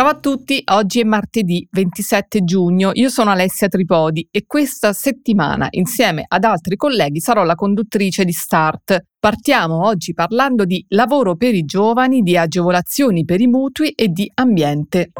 Ciao a tutti, oggi è martedì 27 giugno, io sono Alessia Tripodi e questa settimana insieme ad altri colleghi sarò la conduttrice di Start, Partiamo oggi parlando di lavoro per i giovani, di agevolazioni per i mutui e di ambiente.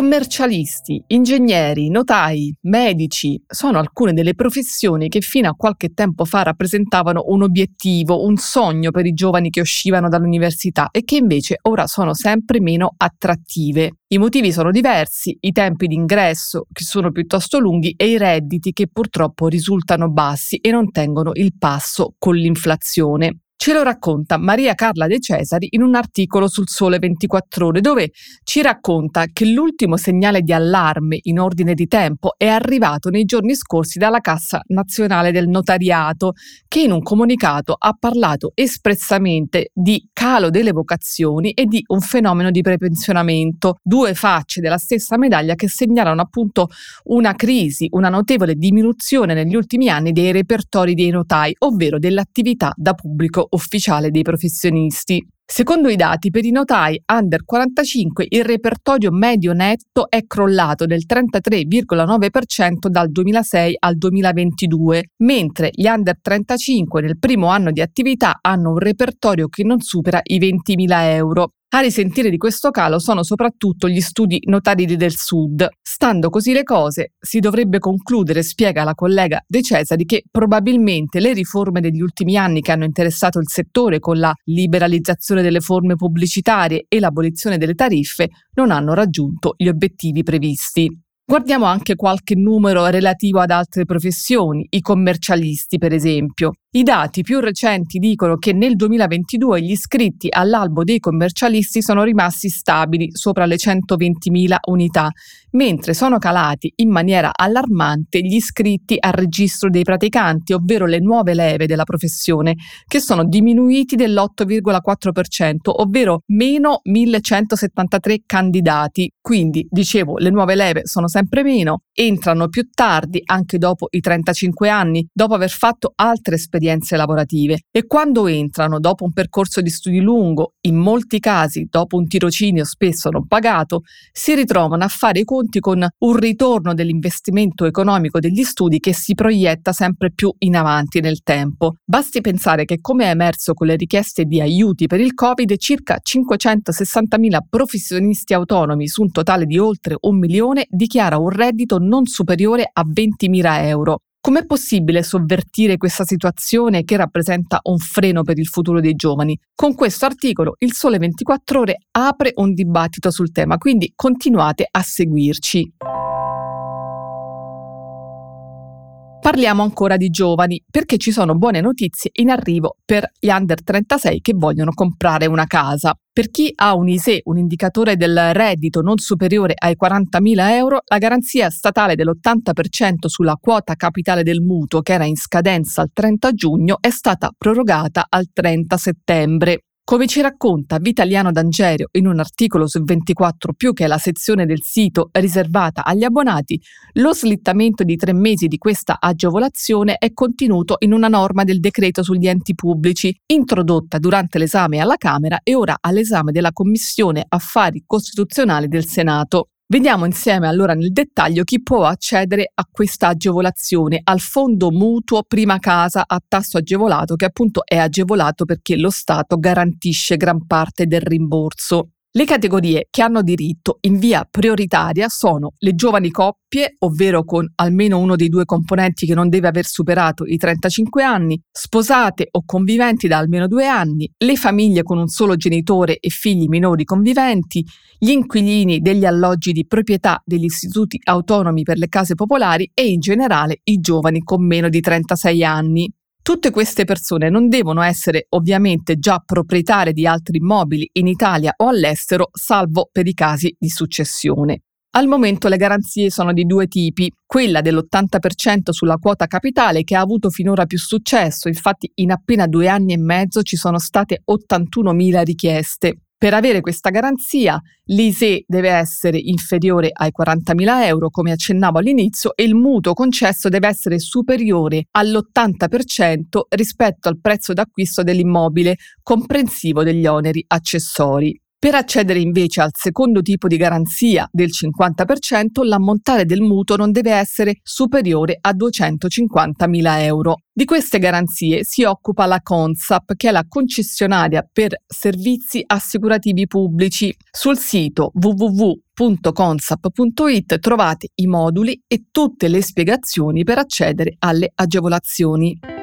Commercialisti, ingegneri, notai, medici sono alcune delle professioni che fino a qualche tempo fa rappresentavano un obiettivo, un sogno per i giovani che uscivano dall'università e che invece ora sono sempre meno attrattive. I motivi sono diversi, i tempi di ingresso che sono piuttosto lunghi e i redditi che purtroppo risultano bassi e non tengono il passo con l'inflazione. Ce lo racconta Maria Carla De Cesari in un articolo sul Sole 24 Ore, dove ci racconta che l'ultimo segnale di allarme in ordine di tempo è arrivato nei giorni scorsi dalla Cassa Nazionale del Notariato, che in un comunicato ha parlato espressamente di calo delle vocazioni e di un fenomeno di prepensionamento, due facce della stessa medaglia che segnalano appunto una crisi, una notevole diminuzione negli ultimi anni dei repertori dei notai, ovvero dell'attività da pubblico ufficiale dei professionisti. Secondo i dati, per i notai under 45 il repertorio medio netto è crollato del 33,9% dal 2006 al 2022, mentre gli under 35 nel primo anno di attività hanno un repertorio che non supera i 20.000 euro. A risentire di questo calo sono soprattutto gli studi notarili del Sud. Stando così le cose, si dovrebbe concludere, spiega la collega De Cesari, che probabilmente le riforme degli ultimi anni che hanno interessato il settore con la liberalizzazione delle forme pubblicitarie e l'abolizione delle tariffe non hanno raggiunto gli obiettivi previsti. Guardiamo anche qualche numero relativo ad altre professioni, i commercialisti per esempio. I dati più recenti dicono che nel 2022 gli iscritti all'albo dei commercialisti sono rimasti stabili sopra le 120.000 unità, mentre sono calati in maniera allarmante gli iscritti al registro dei praticanti, ovvero le nuove leve della professione, che sono diminuiti dell'8,4%, ovvero meno 1173 candidati. Quindi, dicevo, le nuove leve sono sempre meno, entrano più tardi, anche dopo i 35 anni, dopo aver fatto altre esperienze esperienze lavorative e quando entrano dopo un percorso di studi lungo, in molti casi dopo un tirocinio spesso non pagato, si ritrovano a fare i conti con un ritorno dell'investimento economico degli studi che si proietta sempre più in avanti nel tempo. Basti pensare che come è emerso con le richieste di aiuti per il Covid, circa 560.000 professionisti autonomi su un totale di oltre un milione dichiara un reddito non superiore a 20.000 euro. Com'è possibile sovvertire questa situazione che rappresenta un freno per il futuro dei giovani? Con questo articolo il Sole 24 ore apre un dibattito sul tema, quindi continuate a seguirci. Parliamo ancora di giovani perché ci sono buone notizie in arrivo per gli under 36 che vogliono comprare una casa. Per chi ha un ISE, un indicatore del reddito non superiore ai 40.000 euro, la garanzia statale dell'80% sulla quota capitale del mutuo che era in scadenza al 30 giugno è stata prorogata al 30 settembre. Come ci racconta Vitaliano D'Angerio in un articolo su 24 più che è la sezione del sito riservata agli abbonati, lo slittamento di tre mesi di questa agevolazione è contenuto in una norma del decreto sugli enti pubblici, introdotta durante l'esame alla Camera e ora all'esame della Commissione Affari Costituzionali del Senato. Vediamo insieme allora nel dettaglio chi può accedere a questa agevolazione, al fondo mutuo prima casa a tasso agevolato, che appunto è agevolato perché lo Stato garantisce gran parte del rimborso. Le categorie che hanno diritto in via prioritaria sono le giovani coppie, ovvero con almeno uno dei due componenti che non deve aver superato i 35 anni, sposate o conviventi da almeno due anni, le famiglie con un solo genitore e figli minori conviventi, gli inquilini degli alloggi di proprietà degli istituti autonomi per le case popolari e in generale i giovani con meno di 36 anni. Tutte queste persone non devono essere ovviamente già proprietarie di altri immobili in Italia o all'estero, salvo per i casi di successione. Al momento le garanzie sono di due tipi, quella dell'80% sulla quota capitale che ha avuto finora più successo, infatti in appena due anni e mezzo ci sono state 81.000 richieste. Per avere questa garanzia l'ISE deve essere inferiore ai 40.000 euro, come accennavo all'inizio, e il mutuo concesso deve essere superiore all'80% rispetto al prezzo d'acquisto dell'immobile, comprensivo degli oneri accessori. Per accedere invece al secondo tipo di garanzia del 50%, l'ammontare del mutuo non deve essere superiore a 250.000 euro. Di queste garanzie si occupa la Consap, che è la concessionaria per servizi assicurativi pubblici. Sul sito www.consap.it trovate i moduli e tutte le spiegazioni per accedere alle agevolazioni.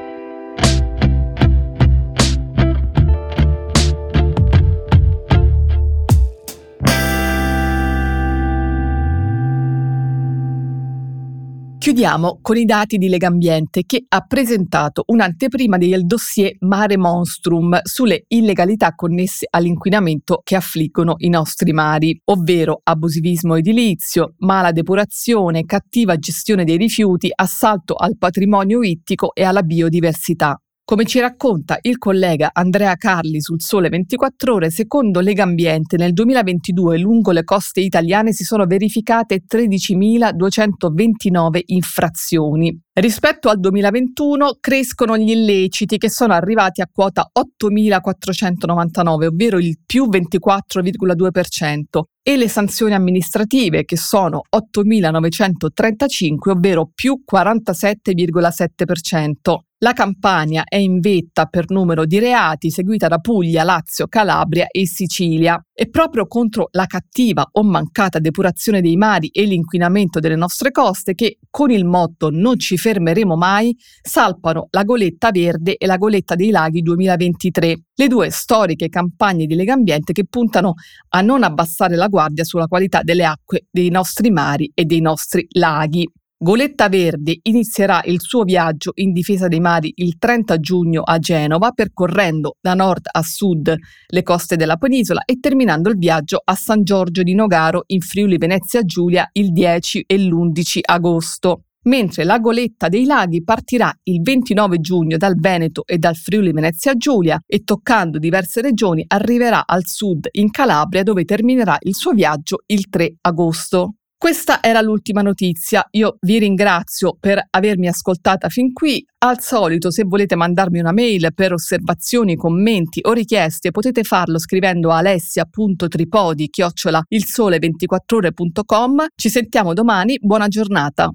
Chiudiamo con i dati di Legambiente che ha presentato un'anteprima del dossier Mare Monstrum sulle illegalità connesse all'inquinamento che affliggono i nostri mari, ovvero abusivismo edilizio, mala depurazione, cattiva gestione dei rifiuti, assalto al patrimonio ittico e alla biodiversità. Come ci racconta il collega Andrea Carli sul Sole 24 Ore, secondo Legambiente nel 2022 lungo le coste italiane si sono verificate 13.229 infrazioni. Rispetto al 2021 crescono gli illeciti che sono arrivati a quota 8.499, ovvero il più 24,2%, e le sanzioni amministrative che sono 8.935, ovvero più 47,7%. La Campania è in vetta per numero di reati, seguita da Puglia, Lazio, Calabria e Sicilia. E proprio contro la cattiva o mancata depurazione dei mari e l'inquinamento delle nostre coste che, con il motto Non ci fermeremo mai, salpano la Goletta Verde e la Goletta dei Laghi 2023, le due storiche campagne di Legambiente che puntano a non abbassare la guardia sulla qualità delle acque dei nostri mari e dei nostri laghi. Goletta Verde inizierà il suo viaggio in difesa dei mari il 30 giugno a Genova, percorrendo da nord a sud le coste della penisola e terminando il viaggio a San Giorgio di Nogaro in Friuli Venezia Giulia il 10 e l'11 agosto. Mentre la Goletta dei Laghi partirà il 29 giugno dal Veneto e dal Friuli Venezia Giulia e toccando diverse regioni arriverà al sud in Calabria dove terminerà il suo viaggio il 3 agosto. Questa era l'ultima notizia. Io vi ringrazio per avermi ascoltata fin qui. Al solito, se volete mandarmi una mail per osservazioni, commenti o richieste, potete farlo scrivendo alessia.tripodi chiocciola il sole 24ore.com. Ci sentiamo domani. Buona giornata.